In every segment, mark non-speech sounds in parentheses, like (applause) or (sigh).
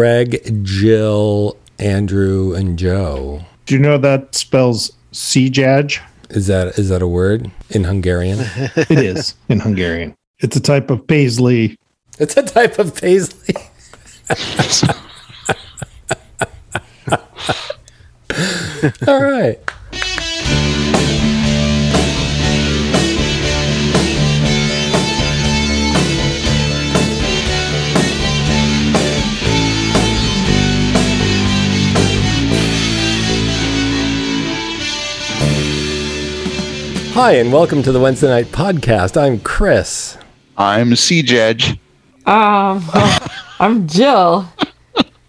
Craig, Jill, Andrew, and Joe. Do you know that spells Sijaj? Is that is that a word in Hungarian? (laughs) It is in Hungarian. It's a type of paisley. it's a type of paisley. (laughs) All right. Hi, and welcome to the Wednesday Night Podcast. I'm Chris. I'm C Judge. Um, (laughs) I'm Jill.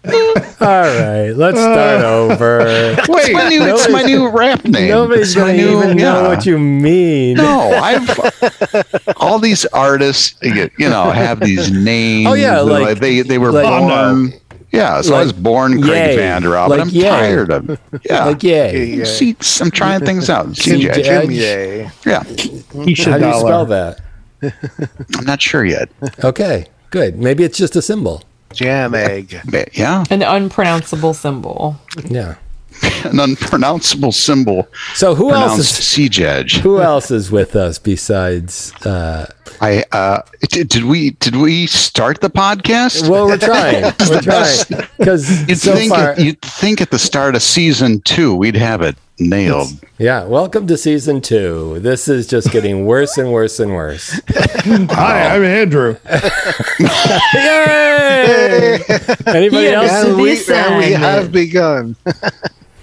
All right, let's start over. Wait, my new, it's my new rap name. (laughs) Nobody's It's my going to new- even know yeah. what you mean. No, I've all these artists, you know, have these names. (laughs) Oh, yeah, like- they they were like- born. Yeah, so I was born Ye, Craig Vanderop, like but I'm Ye. tired of. Yeah, (laughs) Like, yay. See, I'm trying things out. Jim CJ. Judge. Yay. Yeah, He should How do you spell dollar. that? (laughs) I'm not sure yet. Okay, good. Maybe it's just a symbol. Jam egg. Yeah, An unpronounceable symbol. Yeah. An unpronounceable symbol So who else is C Judge. who else is with us besides? Uh, I uh, did, did we did we start the podcast? well, we're trying. (laughs) We're trying because You'd so think far. at, you'd think at the start of season two we'd have it nailed. Yeah. Welcome to season two. This is just getting worse and worse and worse. (laughs) Hi, I'm Andrew. (laughs) Yay! Anybody Yeah, else? And we, and we have begun.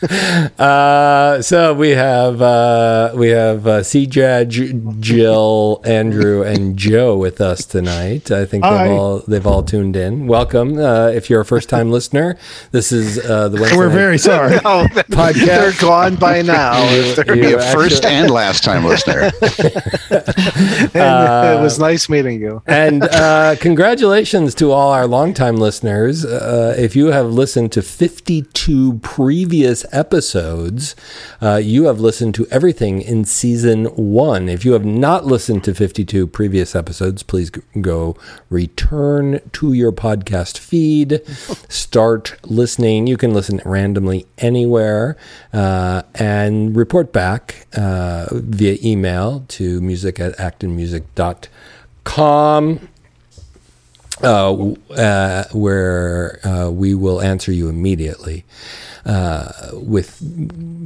(laughs) Uh, so we have uh, we have uh, C. Judge, Jill, Andrew, and Joe with us tonight. I think Hi. they've all they've all tuned in. Welcome. Uh, if you're a first time listener, this is uh, the Wednesday We're night very sorry. (laughs) Oh, they're podcast. gone by (laughs) now. If they're- Be You a first and last time listener. and it was nice meeting you. and uh, congratulations to all our longtime listeners. Uh, if you have listened to 52 previous episodes, uh, you have listened to everything in season one. If you have not listened to 52 previous episodes, please go return to your podcast feed, (laughs) start listening. You can listen randomly anywhere uh, and report back uh, via email to music at actonmusic.com uh, uh, where uh, we will answer you immediately uh, with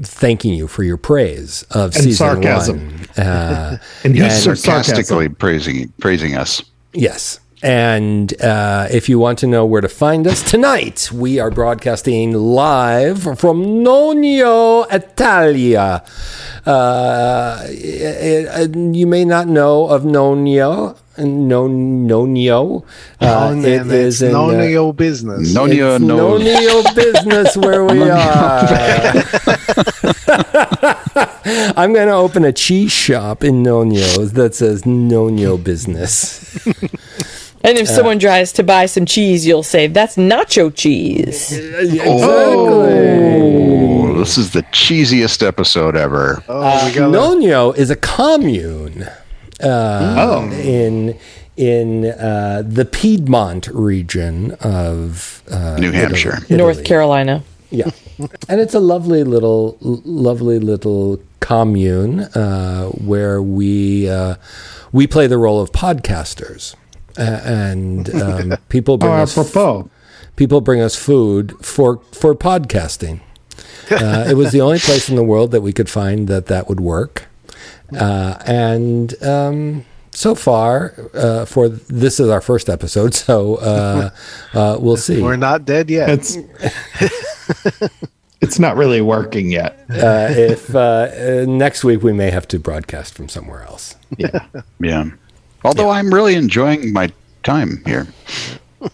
thanking you for your praise of And season sarcasm. one. Uh, (laughs) And use And- sarcasm. Sarcastically praising praising us. Yes. And uh, if you want to know where to find us tonight, we are broadcasting live from Nonio, Italia. Uh, it- it- you may not know of Nonio. No, Nonio. Uh, Oh, man, it's in, none uh, business. Nonia it's knows. Nonio business where we are. (laughs) I'm going to open a cheese shop in Nonio that says Nonio business. (laughs) And if someone tries to buy some cheese, you'll say, that's nacho cheese. Oh, this is the cheesiest episode ever. Oh, we got Nonio is a commune uh, Oh. in in uh, the Piedmont region of uh, New Hampshire. Italy. North Carolina. Yeah, and it's a lovely little, lovely little commune uh, where we uh, we play the role of podcasters, uh, and (laughs) um, people Oh, bring us apropos. people bring us food for for podcasting. (laughs) Uh, it was the only place in the world that we could find that that would work, uh, and um, so far, uh, for this is our first episode, so uh, (laughs) uh, we'll see. We're not dead yet. It's it's not really working yet. Uh, if uh, uh, next week we may have to broadcast from somewhere else. Yeah. Yeah. Although I'm really enjoying my time here. (laughs)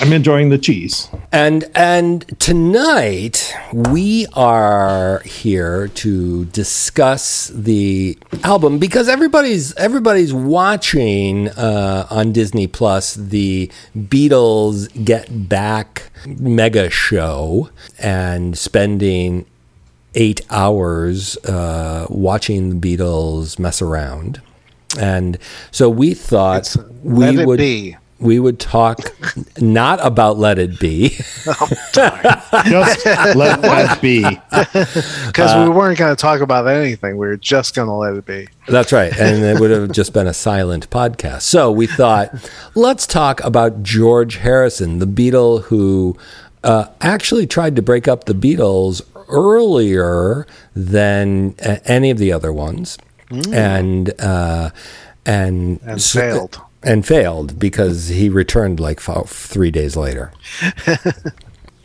I'm enjoying the cheese. And and tonight we are here to discuss the album because everybody's everybody's watching uh, on Disney Plus the Beatles Get Back mega show and spending eight hours uh, watching the Beatles mess around. And so we thought It's- we let it would be. we would talk not about Let It Be. (laughs) Just let that be. (laughs) Because Uh, we weren't going to talk about anything. We were just going to let it be. That's right. And it would have just been a silent podcast. So we thought, let's talk about George Harrison, the Beatle who uh, actually tried to break up the Beatles earlier than uh, any of the other ones. And, uh, and, And failed. And failed because he returned like f- three days later. (laughs)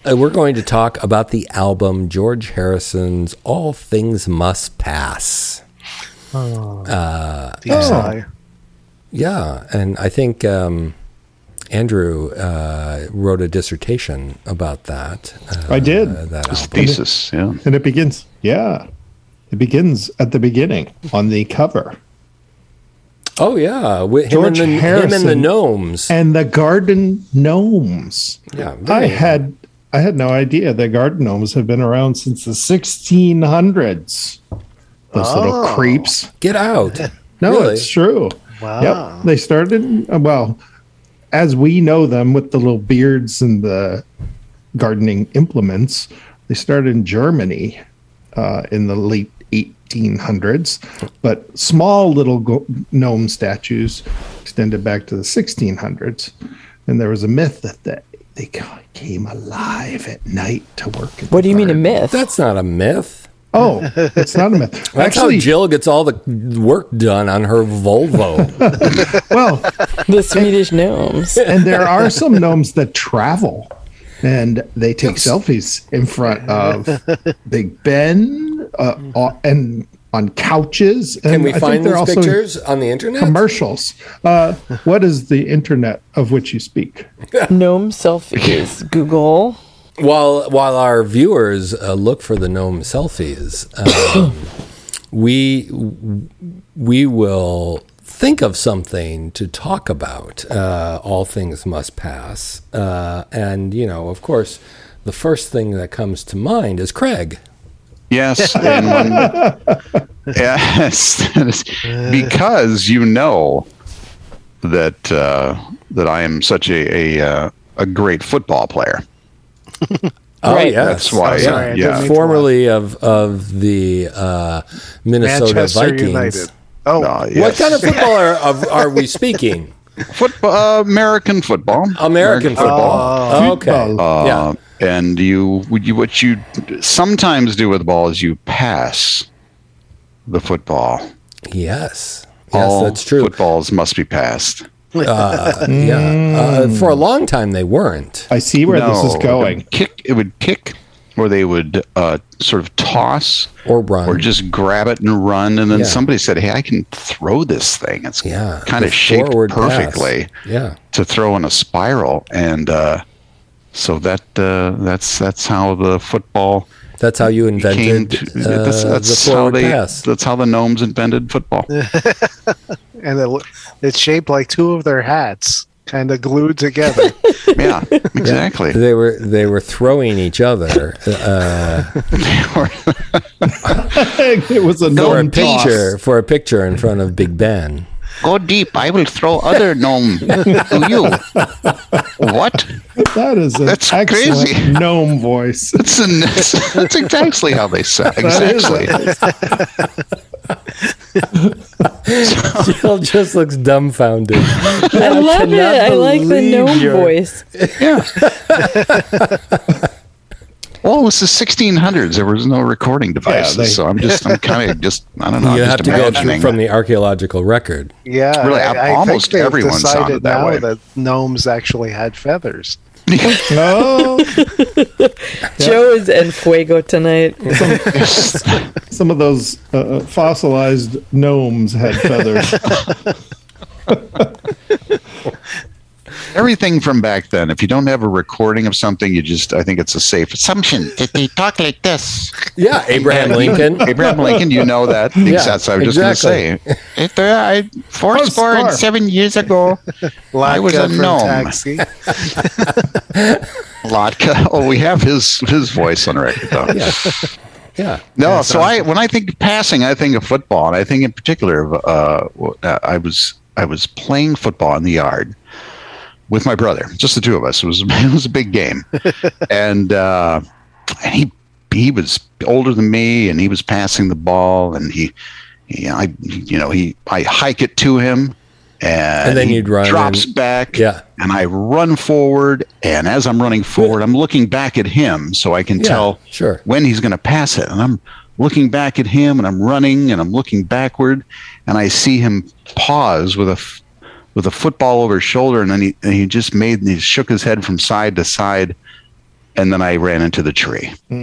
Uh, we're going to talk about the album George Harrison's All Things Must Pass. Deep sigh. Yeah, and I think um, Andrew uh, wrote a dissertation about that. Uh, I did. that His album. thesis, yeah. And it begins, yeah. It begins at the beginning on the cover. Oh yeah, with him, George and the, him and the gnomes. And the garden gnomes. Yeah, I had I had no idea that garden gnomes have been around since the 1600s. Those little Oh. creeps. Get out! (laughs) No, Really? it's true. Wow. Yep. They started, uh, well, as we know them with the little beards and the gardening implements, they started in Germany uh, in the late 1800s. But small little gnome statues extended back to the 1600s. And there was a myth that they, they came alive at night to work. in What the do you mean a myth? That's not a myth. Oh, it's not a myth. (laughs) That's Actually, how Jill gets all the work done on her Volvo. (laughs) well, the Swedish gnomes. (laughs) and there are some gnomes that travel and they take selfies in front of Big Ben uh, uh, and on couches. And Can we I find they're these pictures on the internet? Commercials. Uh, what is the internet of which you speak? (laughs) Gnome selfies. Google. While while our viewers uh, look for the gnome selfies, um, (coughs) we we will think of something to talk about. Uh, all things must pass, uh, and you know, of course, the first thing that comes to mind is Craig. Yes, (laughs) and when, (laughs) yes, (laughs) because you know that uh, that I am such a a, uh, a great football player. Oh, Right. yes. That's why, yeah. sorry, I didn't mean to Formerly of of the uh, Minnesota Manchester Vikings. United. Oh, Uh, What kind of football are, of, are we speaking? football? Uh, American football. American football. Oh, okay. Football. yeah. And you, you, what you sometimes do with the ball is you pass the football. Yes. Yes, All that's true. Footballs must be passed. Uh, yeah. Uh, for a long time, they weren't. I see where this is going. It would kick, it would kick, or they would uh, sort of toss, Or run. or just grab it and run. And then Yeah. somebody said, "Hey, I can throw this thing. It's Yeah. kind of shaped forward pass. perfectly Yeah. to throw in a spiral." And uh, so that uh, that's that's how the football That's how you came invented to. uh, that's the that's how forward they. pass. That's how the gnomes invented football. (laughs) and it, it's shaped like two of their hats, kind of glued together. (laughs) yeah, exactly. They were they were throwing each other uh, (laughs) it was a for a gnome toss. picture for a picture in front of Big Ben. Go deep. I will throw other gnome to you. What? That is an That's excellent crazy. gnome voice. That's, an, that's, that's exactly how they sound. That is Exactly. (laughs) Jill just looks dumbfounded. I love it. I like the gnome you're- voice. Yeah. (laughs) well, it was the 1600s. There was no recording devices, they- so I'm just, I'm kind of (laughs) just, I don't know. you I'm have to go imagining. through from the archaeological record. Yeah, Really, I, I almost think everyone decided sounded that now way. that gnomes actually had feathers. (laughs) No, (laughs) Joe is en fuego tonight. some of those uh, fossilized gnomes had feathers. Everything from back then. If you don't have a recording of something, you just, I think it's a safe assumption that they talk like this. Yeah, Abraham Lincoln. Abraham Lincoln, you know that. (laughs) Yeah, That's what I was exactly. just going to say. If there, I, four Oh, score and seven years ago, (laughs) I was Latka a gnome. Lotka. (laughs) Oh, we have his his voice on record, though. Yeah. Yeah. No, so I when I think of passing, I think of football, and I think in particular of uh, uh, I was I was playing football in the yard, with my brother, just the two of us. It was (laughs) it was a big game, (laughs) and uh, and he he was older than me, and he was passing the ball, and he, he I you know he I hike it to him, and, And then he you'd run drops and- back, Yeah. and I run forward, and as I'm running forward, I'm looking back at him so I can Yeah, tell sure. when he's going to pass it. And I'm looking back at him and I'm running and I'm looking backward and I see him pause with a f- with a football over his shoulder and then he and he just made he shook his head from side to side and then I ran into the tree. (laughs)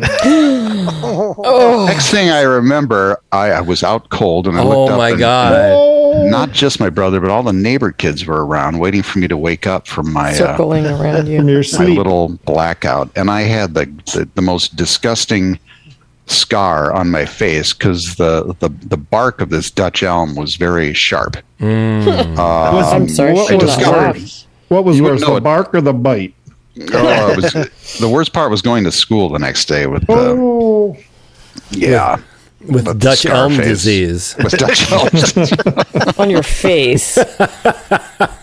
Oh, Next thing I remember, I, I was out cold and I looked Oh up my and god. not just my brother, but all the neighbor kids were around waiting for me to wake up from my uh, circling around (laughs) you. my sleep. little blackout, and I had the the, the most disgusting scar on my face because the, the the bark of this Dutch elm was very sharp. Mm. Was- I'm sorry, What shouldn't was worse? What was worse, the it. bark or the bite? Oh, it was, the worst part was going to school the next day with the Oh, yeah With But Dutch elm Scarface. disease. with Dutch elm. (laughs) on your face. (laughs)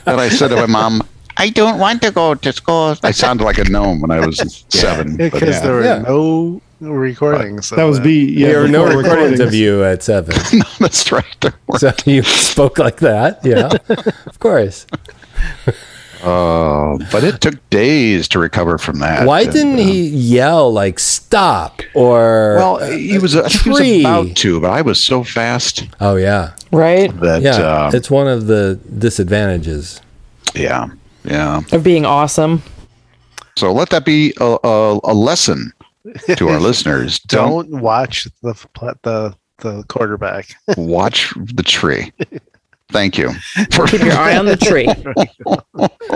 and I said to my mom, "I don't want to go to school." I sounded like a gnome when I was (laughs) seven. but Because yeah. there were Yeah. no recordings. of that was B. Yeah, there were no before recordings of you at seven. (laughs) that's right. There were. So you spoke like that. Yeah. (laughs) Of course. Oh, but it took days to recover from that. Why And, didn't uh, he yell like stop or Well, he was. I think he was about to, but I was so fast Oh yeah. Right? that. Yeah. uh, it's one of the disadvantages. yeah, yeah. Of being awesome. So let that be a, a, a lesson (laughs) to our listeners. Don't Don't watch the the the quarterback. (laughs) watch the tree. Thank you. For, (laughs) Keep your eye on the tree.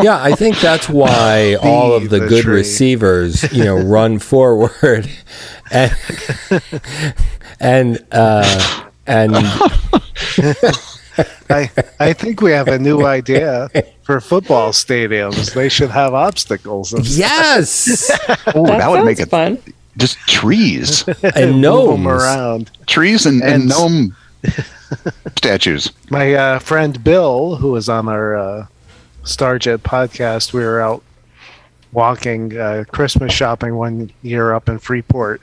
Yeah, I think that's why all of the, the good tree. receivers, you know, run forward and and uh and I I think we have a new idea for football stadiums. They should have obstacles. yes, oh, That, that would make it fun. Just trees, (laughs) (laughs) and Move gnomes. around. trees, and, and And- gnome (laughs) statues. My uh, friend Bill, who was on our uh, Starjet podcast, we were out walking uh, Christmas shopping one year up in Freeport,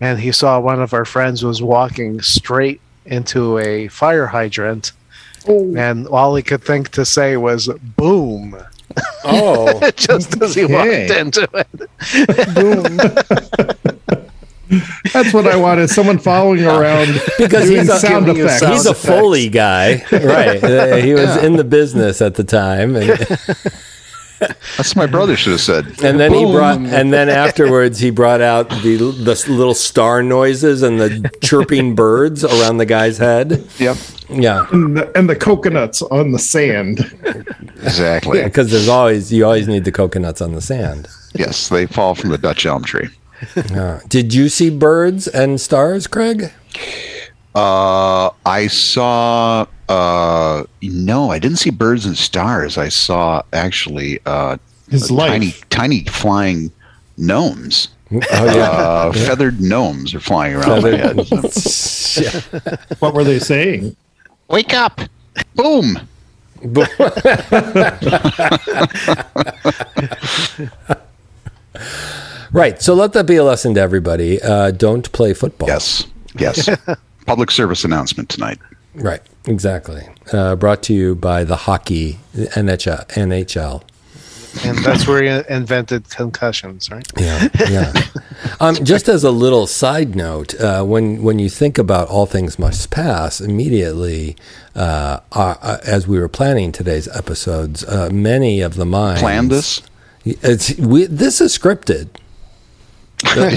and he saw one of our friends was walking straight into a fire hydrant, and all he could think to say was "boom" Oh, (laughs) just as he Okay. walked into it. Boom. That's what I wanted. Someone following around (laughs) because doing he's a, sound effects. sound he's a Foley guy, (laughs) right? Uh, he was in the business at the time, and, That's what my brother should have said. and then he brought, and then afterwards he brought out the the little star noises and the chirping birds around the guy's head. Yep, Yeah, and the, and the coconuts on the sand. exactly. because there's always you always need the coconuts on the sand. Yes, they fall from the Dutch elm tree. Uh, did you see birds and stars, Craig? Uh, I saw. Uh, no, I didn't see birds and stars. I saw actually uh, His life. tiny, tiny flying gnomes. Oh yeah. Uh, feathered gnomes are flying around my head. Shit. (laughs) What were they saying? Wake up! Boom! (laughs) (laughs) right. So let that be a lesson to everybody. Uh, don't play football. Yes, yes. Public service announcement tonight. Right. Exactly. Uh, brought to you by the hockey NHL. NHL. and that's where he invented concussions, right? Yeah, yeah. (laughs) um, just as a little side note, uh, when when you think about all things must pass, immediately, uh, uh, uh, as we were planning today's episodes, uh, many of the minds Planned this? It's we, this is scripted. I (laughs) I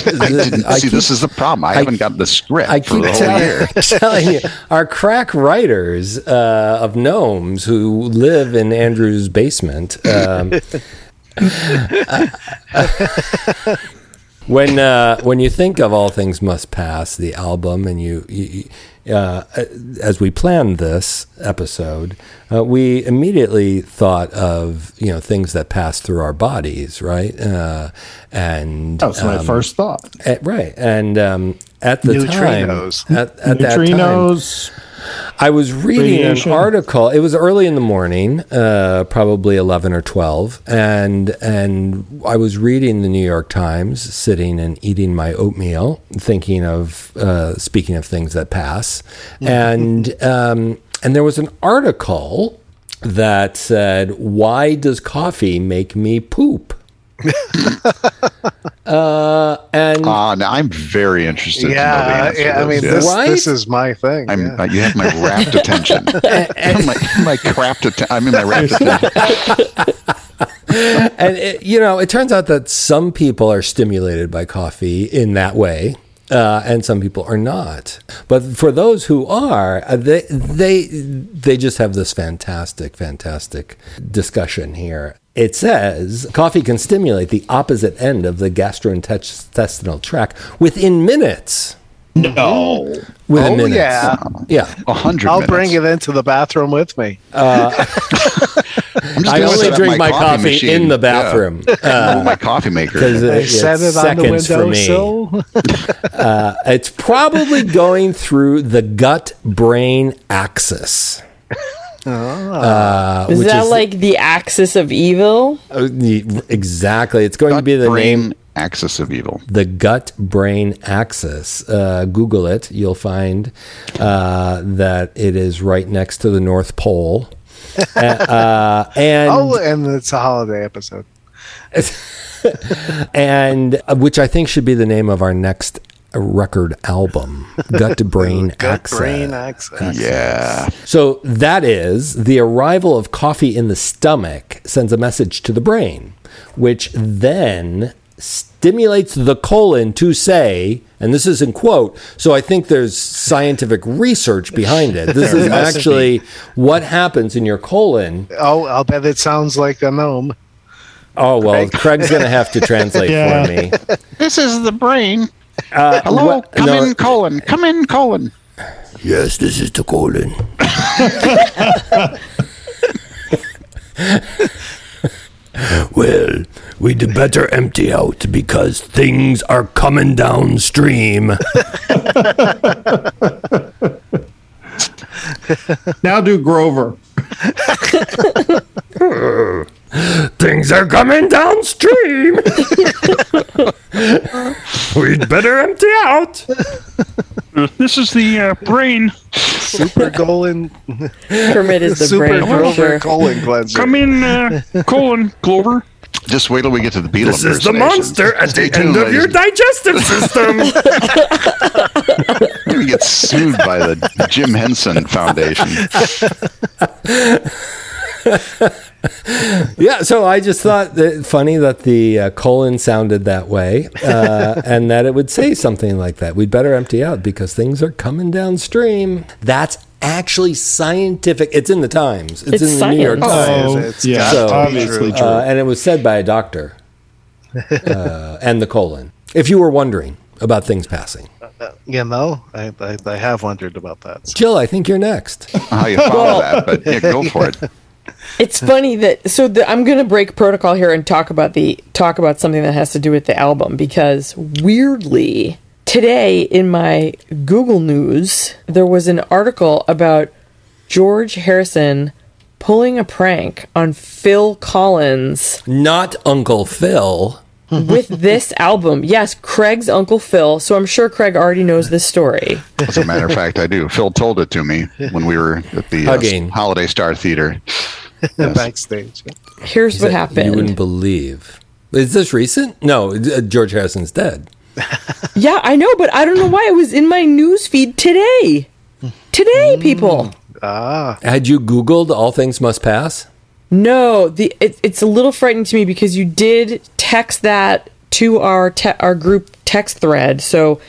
see. keep- this is the problem. I, haven't got the script I for keep the whole telling, year. (laughs) telling you, our crack writers uh, of gnomes who live in Andrew's basement. Um, (laughs) when uh, when you think of all things must pass, the album, and you, you uh, as we planned this episode, uh, we immediately thought of you know things that pass through our bodies, right? Uh, and That was my um, first thought. Eh, right, and um, at the Neutrinos. time, at, at that time, Neutrinos. I was reading Radiation. an article. It was early in the morning, uh, probably eleven or twelve, and and I was reading the New York Times, sitting and eating my oatmeal, thinking of uh, speaking of things that pass, and um, and there was an article that said, "Why does coffee make me poop?" (laughs) uh, and Ah, now I'm very interested to know the Yeah, answer. yeah. I mean, this. this, Right? this is my thing. I'm, yeah. uh, you have my rapt attention. (laughs) (laughs) my, my crapt attention. I'm in my rapt attention. and it, you know, it turns out that some people are stimulated by coffee in that way. Uh, and some people are not, but for those who are, uh, they they they just have this fantastic, fantastic discussion here. It says coffee can stimulate the opposite end of the gastrointestinal tract within minutes. No. Within Oh, minutes, yeah. yeah. A hundred. I'll minutes. bring it into the bathroom with me. (laughs) I'm I only drink my, coffee machine. in the Yeah. bathroom. (laughs) Uh, my coffee maker. because I it, set it's it on the seconds for me. windowsill. (laughs) It's probably going through the gut brain axis. Uh, Is which that like the axis of evil? uh, exactly? It's going to be the brain name, axis of evil. the gut brain axis. Uh, Google it, you'll find uh, that it is right next to the North Pole. (laughs) uh, uh, and oh, and it's a holiday episode. (laughs) and uh, which I think should be the name of our next record album, Gut to Brain (laughs) Gut Axis. brain access. Yeah. So that is the arrival of coffee in the stomach sends a message to the brain, which then stimulates the colon to say, and this is in quote, so I think there's scientific research behind it. This (laughs) is actually what happens in your colon. Oh, I'll bet it sounds like a gnome. Oh, well, Craig's going to have to (laughs) translate Yeah. for me. This is the brain. Uh, Hello, what- come no, in, Colin. Come in, Colin. Yes, this is the Colin. (laughs) well, we'd better empty out because things are coming downstream. Now do Grover. (laughs) (laughs) things are coming downstream. we'd better empty out. This is the uh, brain. Super colon. Kermit is the super brain for Grover sure. colon cleanser. Come in, uh, colon, Clover. Just wait till we get to the Beatles. This is the monster at the end of your digestive system. (laughs) We're get sued by the Jim Henson Foundation. (laughs) (laughs) Yeah, so I just thought that funny that the uh, colon sounded that way, uh, and that it would say something like that. We'd better empty out because things are coming downstream. That's actually scientific. It's in the Times. It's, It's in the New York. Times, Oh, it's yeah, got to be obviously true. uh, and it was said by a doctor. (laughs) Uh, and the colon. If you were wondering about things passing, You know, I, I, I have wondered about that. Jill, I think you're next. How you follow that? But yeah, go for it. (laughs) It's funny that so the, I'm going to break protocol here and talk about the talk about something that has to do with the album because weirdly today in my Google News there was an article about George Harrison pulling a prank on Phil Collins Not Uncle Phil. with (laughs) this album. Yes, Craig's Uncle Phil. So I'm sure Craig already knows this story. As a matter of fact, I do. Phil told it to me when we were at the uh, Holiday Star Theater. (laughs) Backstage. Here's what You happened. You wouldn't believe. Is this recent? No, uh, George Harrison's dead. (laughs) Yeah, I know, but I don't know why it was in my news feed today. Today, people. Ah, Had you Googled All Things Must Pass? No, the it, it's a little frightening to me because you did text that to our te- our group text thread. So,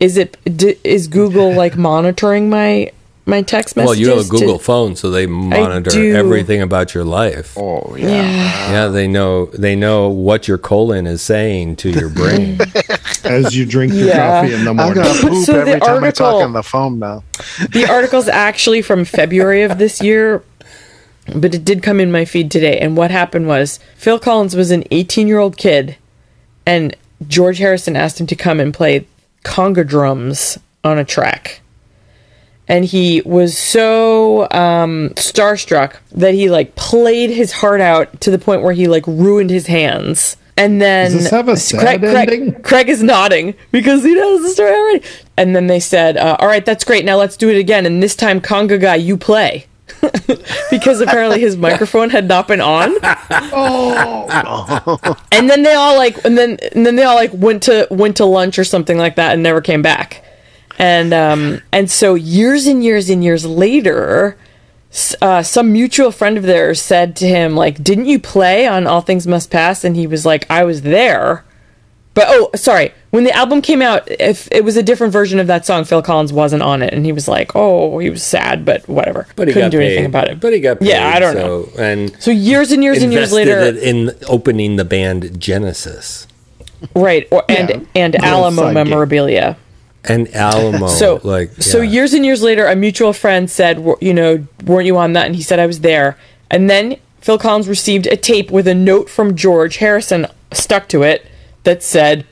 is it d- is Google like (laughs) monitoring my my text message. Well, you have a to- Google phone, so they monitor everything about your life. Oh yeah. Yeah. Yeah, they know they know what your colon is saying to your (laughs) brain. As you drink your Yeah. coffee in the I'm morning. poop So the every time I talk article- on the phone now. the article's actually from February of this year, but it did come in my feed today. And what happened was Phil Collins was an 18 year old kid, and George Harrison asked him to come and play conga drums on a track. And he was so um, starstruck that he like played his heart out to the point where he like ruined his hands. And then Does this have a sad Craig, Craig- ending? Craig is nodding because he knows the story already. And then they said, uh, "All right, that's great. Now let's do it again. And this time, conga guy, you play." (laughs) because apparently his microphone had not been on. Oh. (laughs) And then they all like, and then and then they all like went to went to lunch or something like that and never came back. And um and so years and years and years later, uh, some mutual friend of theirs said to him like, "Didn't you play on All Things Must Pass?" And he was like, "I was there." But oh, sorry. When the album came out, if it was a different version of that song, Phil Collins wasn't on it, and he was like, "Oh, he was sad, but whatever." But he couldn't got do paid. anything about it. But he got paid. Yeah, I don't so, And So years and years and years later, it in opening the band Genesis right? Or, and Yeah. and Little Alamo memorabilia. gig. Memorabilia. and Alamo. So like so years and years later, a mutual friend said, "You know, weren't you on that?" And he said, "I was there." And then Phil Collins received a tape with a note from George Harrison stuck to it that said,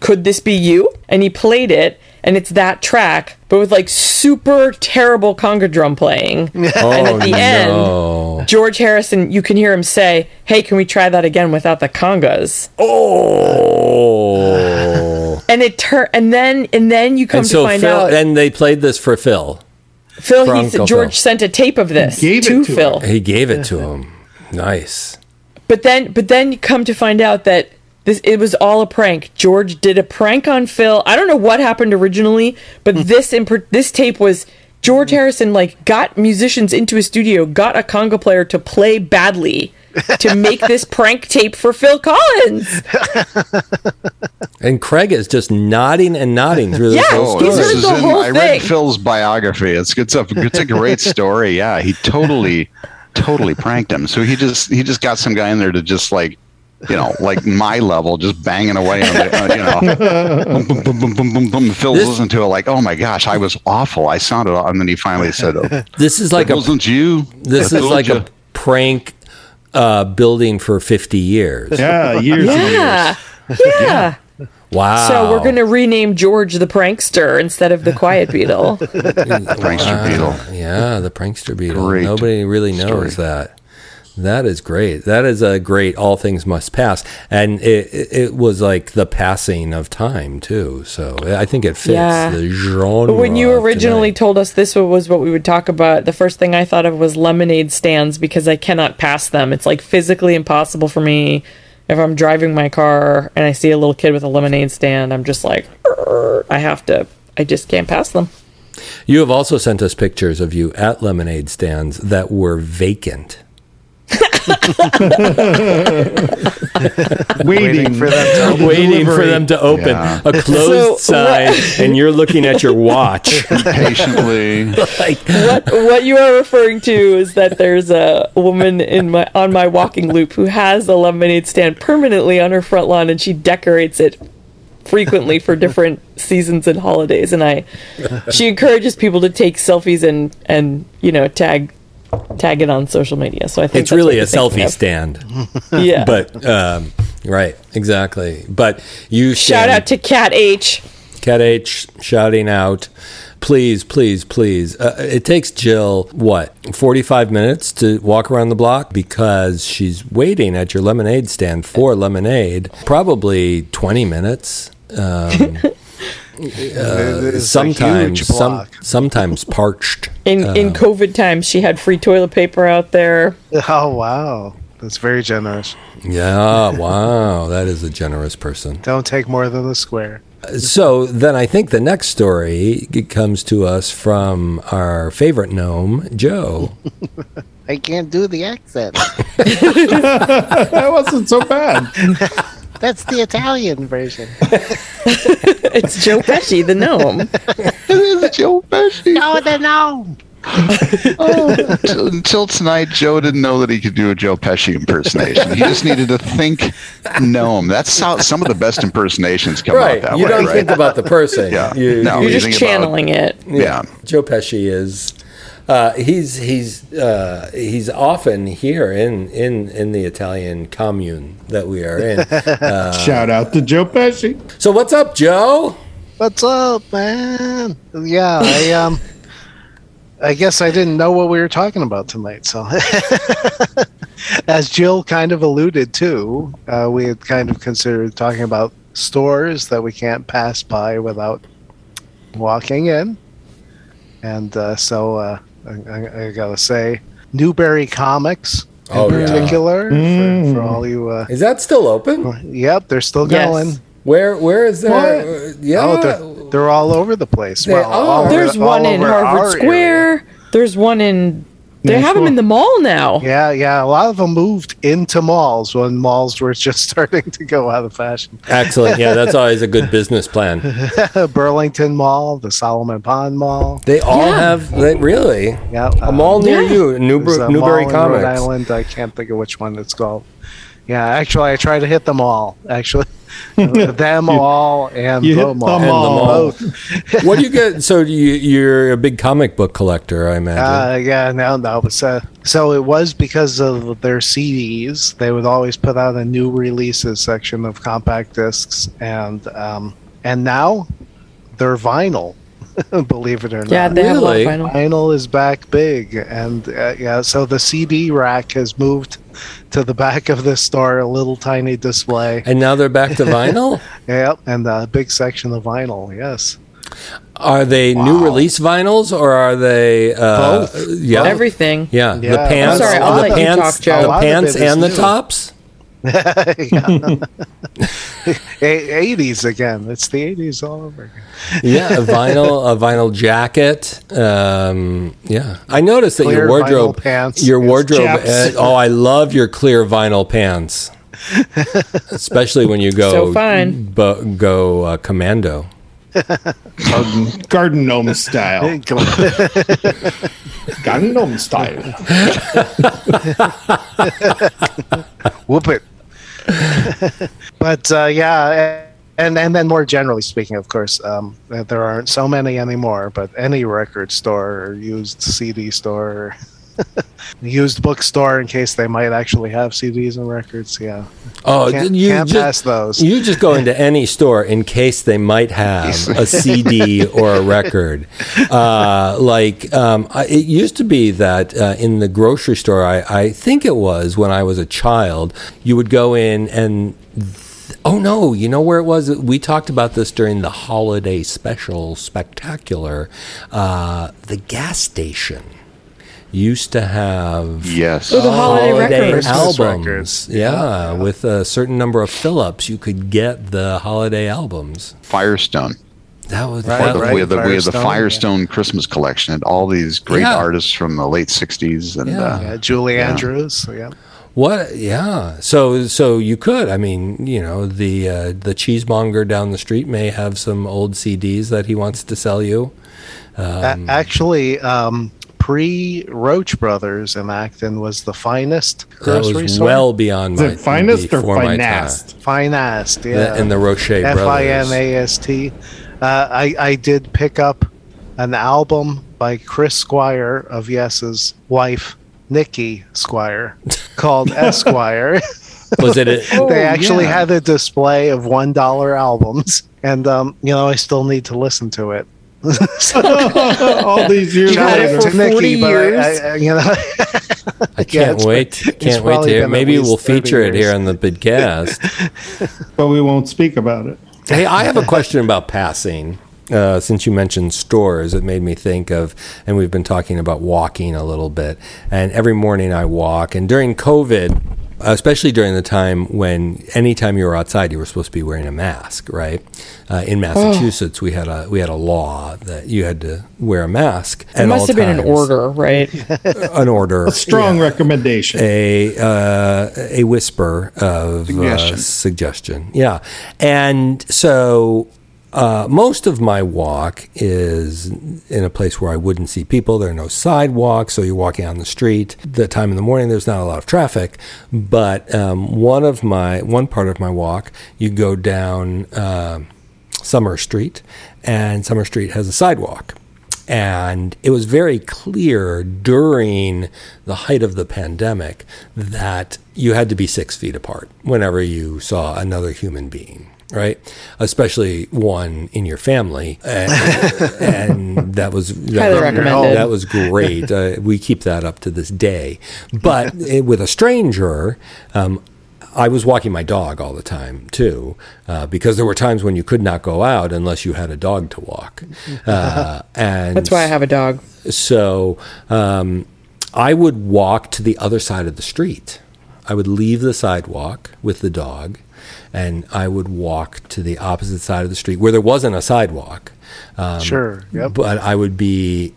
"Could this be you?" And he played it, and it's that track, but with like super terrible conga drum playing. (laughs) Oh, and at the end, no. George Harrison, you can hear him say, "Hey, can we try that again without the congas?" Oh. And it tur- and then and then you come and to so find Phil, out and they played this for Phil. Phil, for he, Uncle George Phil. sent a tape of this Gave it to, to Phil. He gave it to him. Nice. But then, but then you come to find out that this it was all a prank. George did a prank on Phil. I don't know what happened originally, but Hmm. this in this tape was George Harrison like got musicians into a studio, got a conga player to play badly to make this prank tape for Phil Collins. (laughs) And Craig is just nodding and nodding through this Yeah, whole he's story. heard this the in, whole I read. Phil's biography. It's it's a it's a great (laughs) story. Yeah, he totally totally pranked him. So he just he just got some guy in there to just like you know like my level just banging away on the uh, you know boom, boom, boom, boom, boom, boom, boom. Phil's This- listening to it like oh my gosh I was awful. I sounded and then he finally said oh, This is like a wasn't you. this is like you." a prank uh, building for fifty years. Yeah, years and Yeah, years. yeah. Wow. So we're gonna rename George the prankster instead of the Quiet Beatle. (laughs) prankster Beetle. Yeah, the prankster beetle. Great Nobody really knows that. That is great. That is a great. All things must pass, and it, it, was like the passing of time too. So I think it fits Yeah. the genre. When you originally told us this was what we would talk about, the first thing I thought of was lemonade stands because I cannot pass them. It's like physically impossible for me. If I'm driving my car and I see a little kid with a lemonade stand, I'm just like, I have to. I just can't pass them. you have also sent us pictures of you at lemonade stands that were vacant. Waiting, for them to waiting for them to open Yeah. a (laughs) closed So, sign, and you're looking at your watch. (laughs) patiently. like, what what you are referring to is that there's a woman in my on my walking loop who has a lemonade stand permanently on her front lawn and she decorates it frequently for different seasons and holidays and I she encourages people to take selfies and and you know tag tag it on social media. So I think it's really a selfie of. stand, (laughs) Yeah. but um, right, exactly. But you Shout out to Cat H. Cat H shouting out, please, please, please. Uh, it takes Jill, what, 45 minutes to walk around the block because she's waiting at your lemonade stand for lemonade, probably 20 minutes. Um, (laughs) It is sometimes, some, sometimes parched. In in uh, COVID times, she had free toilet paper out there. (laughs) Oh wow, that's very generous. Yeah, wow, that is a generous person. Don't take more than the square. So then I think the next story comes to us from our favorite gnome, Joe. (laughs) I can't do the accent. (laughs) That wasn't so bad. That's the Italian version. (laughs) It's Joe Pesci, the gnome. (laughs) It is Joe Pesci. No, the gnome. (laughs) Oh. until, until tonight, Joe didn't know that he could do a Joe Pesci impersonation. He just needed to think gnome. That's how some of the best impersonations come out that you way, You don't right? think about the person. Yeah. You- No. You're you just think about- channeling it. yeah. Joe Pesci is. Uh, he's he's uh, he's often here in, in, in the Italian commune that we are in. (laughs) Shout out to Joe Pesci. so what's up, Joe? What's up, man? Yeah, I um, I guess I didn't know what we were talking about tonight. So, (laughs) as Jill kind of alluded to, uh, we had kind of considered talking about stores that we can't pass by without walking in. And uh, so, uh, I, I, I gotta say, Newbury Comics in Oh, particular, for, Mm. for all you. Uh, Is that still open? yep, they're still Yes. going. Where where is there? uh, yeah. Oh, they're, they're all over the place. They well, are. over- There's all one in Harvard Square. area. There's one in. They have them in the mall now. Yeah, yeah. A lot of them moved into malls when malls were just (laughs) starting to go out of fashion. Excellent. Yeah, that's (laughs) always a good business plan. (laughs) Burlington Mall, the Solomon Pond Mall. They all have they really Yeah, a um, mall near Yeah. you, there's Newber- a Newbury mall in Rhode Island. I can't think of which one it's called. Yeah, actually, I try to hit them all. Actually, (laughs) them all and You the hit mall. them all. (laughs) Both. what do you (laughs) get? So you, you're a big comic book collector, I imagine. Uh, yeah, no, no. But, uh, so it was because of their CDs. They would always put out a new releases section of compact discs, and um, and now they're vinyl. (laughs) Believe it or not. Yeah, they have a lot of Really? vinyl. vinyl is back big, and uh, yeah, so the CD rack has moved to the back of the store, a little tiny display. and now they're back to (laughs) vinyl. Yep, and a big section of vinyl. Yes. Are they new release vinyls or are they uh, Both. Yeah, Everything. yeah. The pants, I'm sorry, I'll the let you pants, talk, Joe. the A lot of pants it is and the new. tops. (laughs) A- (laughs) 80s again. It's the 80s all over again. Yeah, a (laughs) vinyl, a vinyl jacket. Um, yeah, I noticed that Clear your wardrobe, pants. your wardrobe. Chaps. uh, oh, I love your clear vinyl pants, especially when you (laughs) go So fine. bu- go uh, commando. garden, garden gnome style. Garden gnome style. Whoop it. (laughs) but uh, yeah, and and then more generally speaking, of course, um, there aren't so many anymore. But any record store or used CD store, or (laughs) used bookstore, in case they might actually have CDs and records, yeah, Oh, can't, you can't just pass those. you just go (laughs) into any store in case they might have a CD (laughs) or a record. Uh, like um, I, it used to be that uh, in the grocery store, I, I think it was when I was a child, you would go in and. Oh no! You know where it was? We talked about this during the holiday special spectacular. Uh, the gas station used to have Yes. Oh, the holiday record. Christmas albums. records. Yeah, with a certain number of fill-ups, you could get the holiday albums. Firestone. That was Right, that- we, had the, we had the Firestone, Firestone Christmas collection and all these great Yeah. artists from the late 60s. And Yeah. uh, yeah, Julie Yeah. Andrews. Yeah. What? Yeah. So so you could. I mean, you know, the uh, the cheesemonger down the street may have some old CDs that he wants to sell you. A- actually, um, pre Roche Brothers in Acton was the finest That was store. well beyond Is my it finest or before my finast? finest, time. yeah. The- and the Roche F I N brothers. A S T. Uh, I I did pick up an album by Chris Squire of Yes's wife, Nikki Squire, (laughs) called Esquire. (laughs) Was it? A, (laughs) they actually yeah. had a display of one dollar albums, and um, you know I still need to listen to it. (laughs) All these years You had it later. for to Nikki, 40 years? I, I- you know, I (laughs) can't it's- wait. Can't wait to hear. been Maybe we'll least 30 feature it here on the podcast. (laughs) but we won't speak about it. Hey, I have a question about passing. Uh, since you mentioned stores, it made me think of, and we've been talking about walking a little bit. And every morning I walk, and during COVID, especially during the time when anytime you were outside, you were supposed to be wearing a mask, right? Uh, in Massachusetts, we had a we had a law that you had to wear a mask. It must have been an order, right? (laughs) An order. A strong recommendation. a uh, a whisper of Suggestion. Uh, suggestion. Yeah, and so uh, most of my walk is in a place where I wouldn't see people. There are no sidewalks, so you're walking on the street. The time in the morning, there's not a lot of traffic. But um, one of my one part of my walk, you go down uh, Summer Street, and Summer Street has a sidewalk. And it was very clear during the height of the pandemic that you had to be six feet apart whenever you saw another human being. Right? Especially one in your family, and, (laughs) and that was that, Highly recommended. That was great. Uh, we keep that up to this day. But (laughs) eh, with a stranger, um, I was walking my dog all the time too, uh, because there were times when you could not go out unless you had a dog to walk, (laughs) uh, and That's why I have a dog. so um, I would walk to the other side of the street. I would leave the sidewalk with the dog, and I would walk to the opposite side of the street where there wasn't a sidewalk. Um, Sure. Yep. But I would be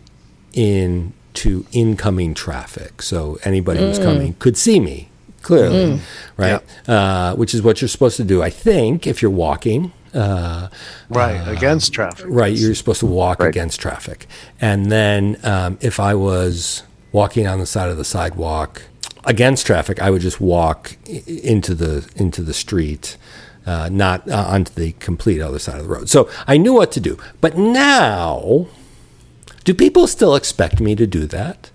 in to incoming traffic, so anybody who was coming could see me clearly, right? Uh, which is what you're supposed to do, I think, if you're walking. Uh, Right. against traffic. Right, you're supposed to walk Right. against traffic. And then um, if I was walking on the side of the sidewalk against traffic, I would just walk into the into the street, uh, not uh, onto the complete other side of the road. So I knew what to do. But now, do people still expect me to do that?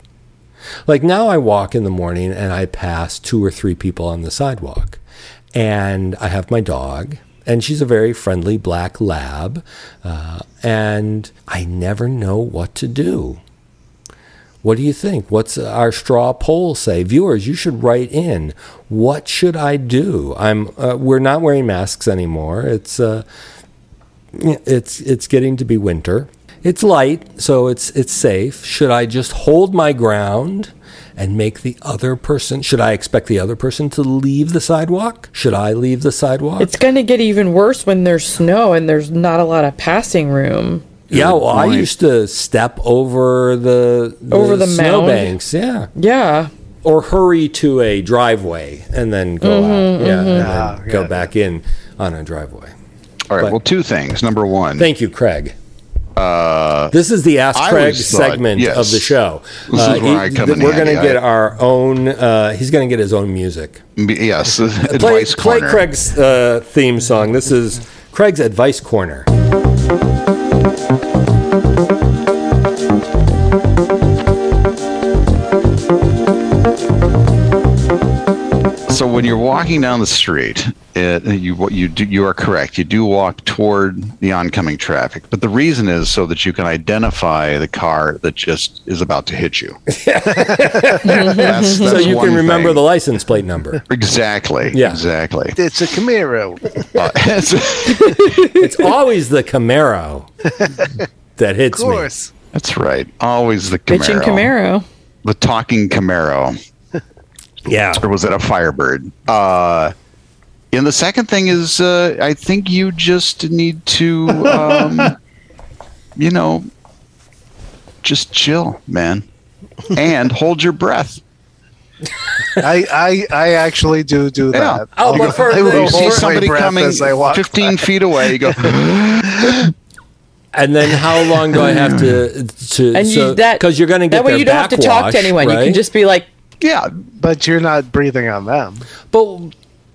Like now, I walk in the morning and I pass two or three people on the sidewalk, and I have my dog, and she's a very friendly black lab, uh, and I never know what to do. What do you think? What's our straw poll say? Viewers, you should write in. What should I do? I'm. Uh, we're not wearing masks anymore. It's. Uh, it's it's getting to be winter. It's light, so it's it's safe. Should I just hold my ground and make the other person? Should I expect the other person to leave the sidewalk? Should I leave the sidewalk? It's going to get even worse when there's snow and there's not a lot of passing room. Yeah, well, I used to step over the, Over the snowbanks, yeah, Yeah. or hurry to a driveway and then go out, yeah, and Ah, go yeah. back in on a driveway. All right. But- well, two things. Number one, Thank you, Craig. uh, This is the Ask Craig always thought- segment yes. of the show. This is where I come in we're going to get I- our own. Uh, he's going to get his own music. m- yes, (laughs) Play, advice play corner. Craig's uh, theme song. This is Craig's Advice Corner. When you're walking down the street, it, you you do, you are correct. You do walk toward the oncoming traffic, but the reason is so that you can identify the car that just is about to hit you. (laughs) (laughs) That's- so you can remember thing. the license plate number. exactly. Yeah. exactly. It's a Camaro. Uh, (laughs) it's- It's always the Camaro that hits Of course. that's right. Always the Camaro. Bitchin' Camaro. The talking Camaro. Me. Yeah. or was it a Firebird? Uh, and the second thing is, uh, I think you just need to, um, (laughs) you know, just chill, man, and hold your breath. I, I I actually do do Yeah. that. Oh, I but for I the- You see somebody coming as I walk 15 feet away, you go, (laughs) And then how long do I have to to And so, you, that because you're going to get that way you don't have to talk to anyone. You can just be like, yeah, but you're not breathing on them. But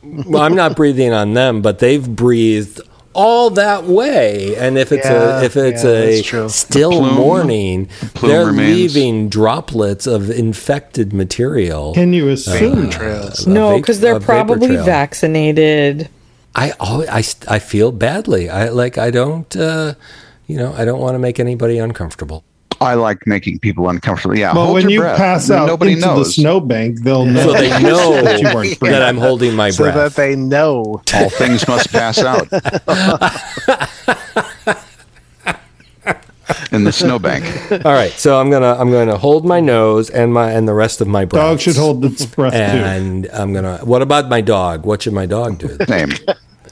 well, I'm not breathing on them, but they've breathed all that way. And if it's Yeah, a if it's yeah, a that's true. still plume- morning, plume they're remains. leaving droplets of infected material. Can you assume? Trails. a no, vape- because they're probably vaccinated. I always, I, I feel badly. I like I don't uh, you know I don't want to make anybody uncomfortable. I like making people uncomfortable. Yeah, Well, when your you breath. pass out nobody into knows. the snowbank, they'll know So they know that you weren't breathing. that I'm holding my breath. So that they know. All things must pass out. (laughs) In the snowbank. all right, so I'm gonna I'm gonna hold my nose and my and the rest of my breath. Dog should hold its breath too. And I'm gonna. What about my dog? What should my dog do? Same.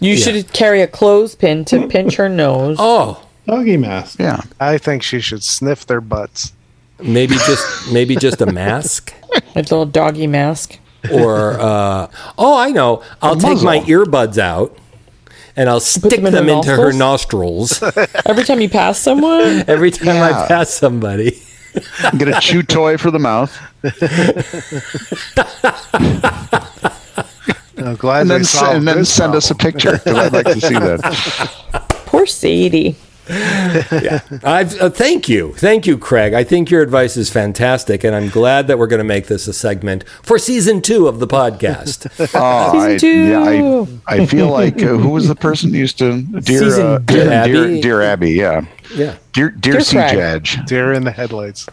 You should carry a clothespin to pinch her nose. Oh, Doggy mask. Yeah. I think she should sniff their butts. maybe just maybe just a (laughs) mask A little doggy mask. or uh, oh, I know. I'll take my earbuds out and I'll stick them in them her into her nostrils (laughs) Every time you pass someone, (laughs) every time Yeah. I pass somebody. Get a chew toy for the mouth. I'm glad And they then, solved and then send us a picture because I'd like to see that. poor Sadie. (laughs) yeah. (laughs) I've, uh, thank you. Thank you, Craig. I think your advice is fantastic, and I'm glad that we're going to make this a segment for season two of the podcast. (laughs) Oh, Season I, two. Yeah, I, I feel like uh, who was the person used to dear Season uh, two. dear, Abby? dear dear Abby? Yeah, yeah. dear dear, Dear Sea Craig. Judge. Deer in the headlights.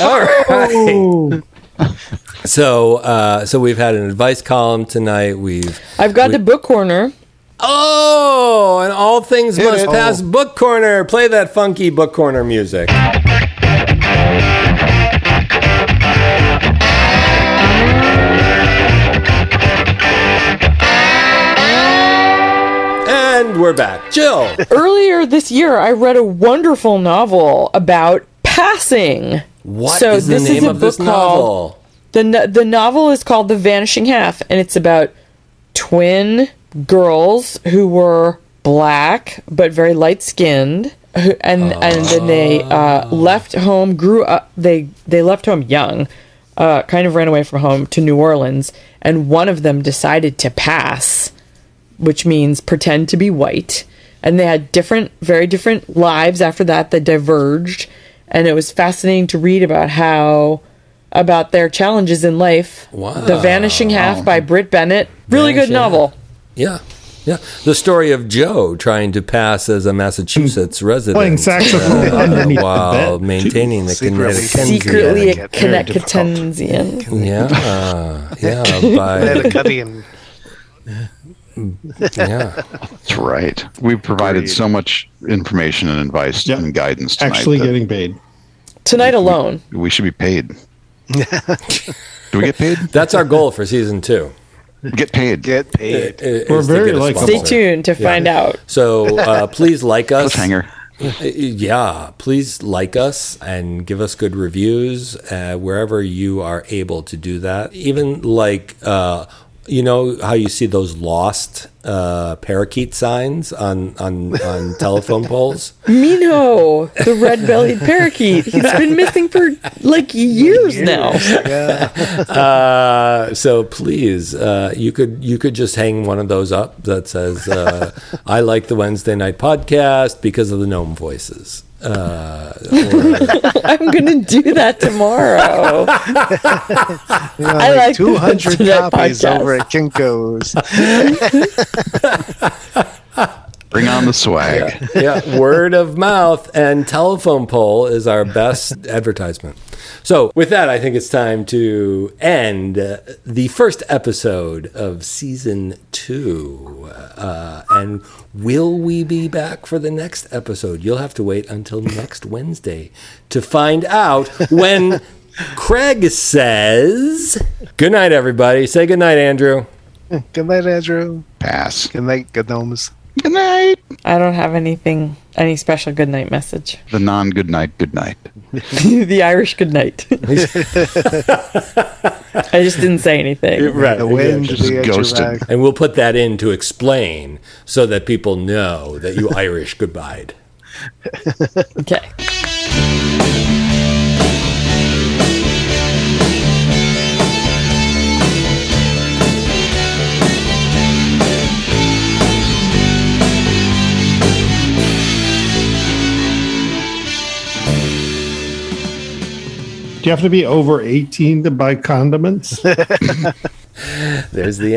All right. So, uh, so we've had an advice column tonight. We've I've got we- the book corner. oh, and all things must it. pass. Book corner. Play that funky book corner music. And we're back. Jill. (laughs) Earlier this year, I read a wonderful novel about passing. What is So the this is name a of this book called- novel? The no- the novel is called The Vanishing Half, and it's about twin girls who were black but very light skinned, and and then they uh, left home, grew up. They they left home young, uh, kind of ran away from home to New Orleans, and one of them decided to pass, which means pretend to be white. And they had different, very different lives after that that diverged. And it was fascinating to read about how, about their challenges in life. Wow. The Vanishing Half by Brit Bennett. Really good Vanishing novel. Yeah. Yeah. The story of Joe trying to pass as a Massachusetts resident. Playing saxophone uh, underneath while bed. maintaining the Secretly- Connecticut. Secretly a Connecticut. Very Connecticutansian. Yeah. (laughs) Yeah. By, Connecticut. yeah. That's right. We've provided Agreed. so much information and advice Yeah. and guidance tonight. Actually getting paid. Tonight alone. we should be paid. (laughs) Do we get paid? That's our goal for season two. Get paid. Get paid. i- is We're very get a likable. Stay tuned to find out. So uh, (laughs) please like us. Cliffhanger. Uh, (laughs) Yeah, please like us and give us good reviews uh, wherever you are able to do that. Even like, uh, you know how you see those lost uh, parakeet signs on on, on (laughs) telephone poles. Mino, the red-bellied parakeet. He's been missing for like years now. Yeah. (laughs) Uh, so please, uh, you could you could just hang one of those up that says, uh, "I like the Wednesday night podcast because of the gnome voices." Uh, or- (laughs) I'm gonna do that tomorrow. (laughs) (laughs) You know, I like like 200 copies podcast. over at Kinko's. Bring on the swag. yeah, word of mouth and telephone pole is our best advertisement. So, with that, I think it's time to end uh, the first episode of season two. Uh, and will we be back for the next episode? You'll have to wait until next Wednesday to find out when (laughs) Craig says, Good night, everybody. Say good night, Andrew. Good night, Andrew. Pass. Good night, gnomes. Good night. I don't have anything, any special good night message. The non good night, good night. (laughs) the Irish good night. (laughs) I just didn't say anything. Right. The wind Just be ghosted. And we'll put that in to explain so that people know that you Irish goodbye. (laughs) Okay. You have to be over 18 to buy condiments? (laughs) There's the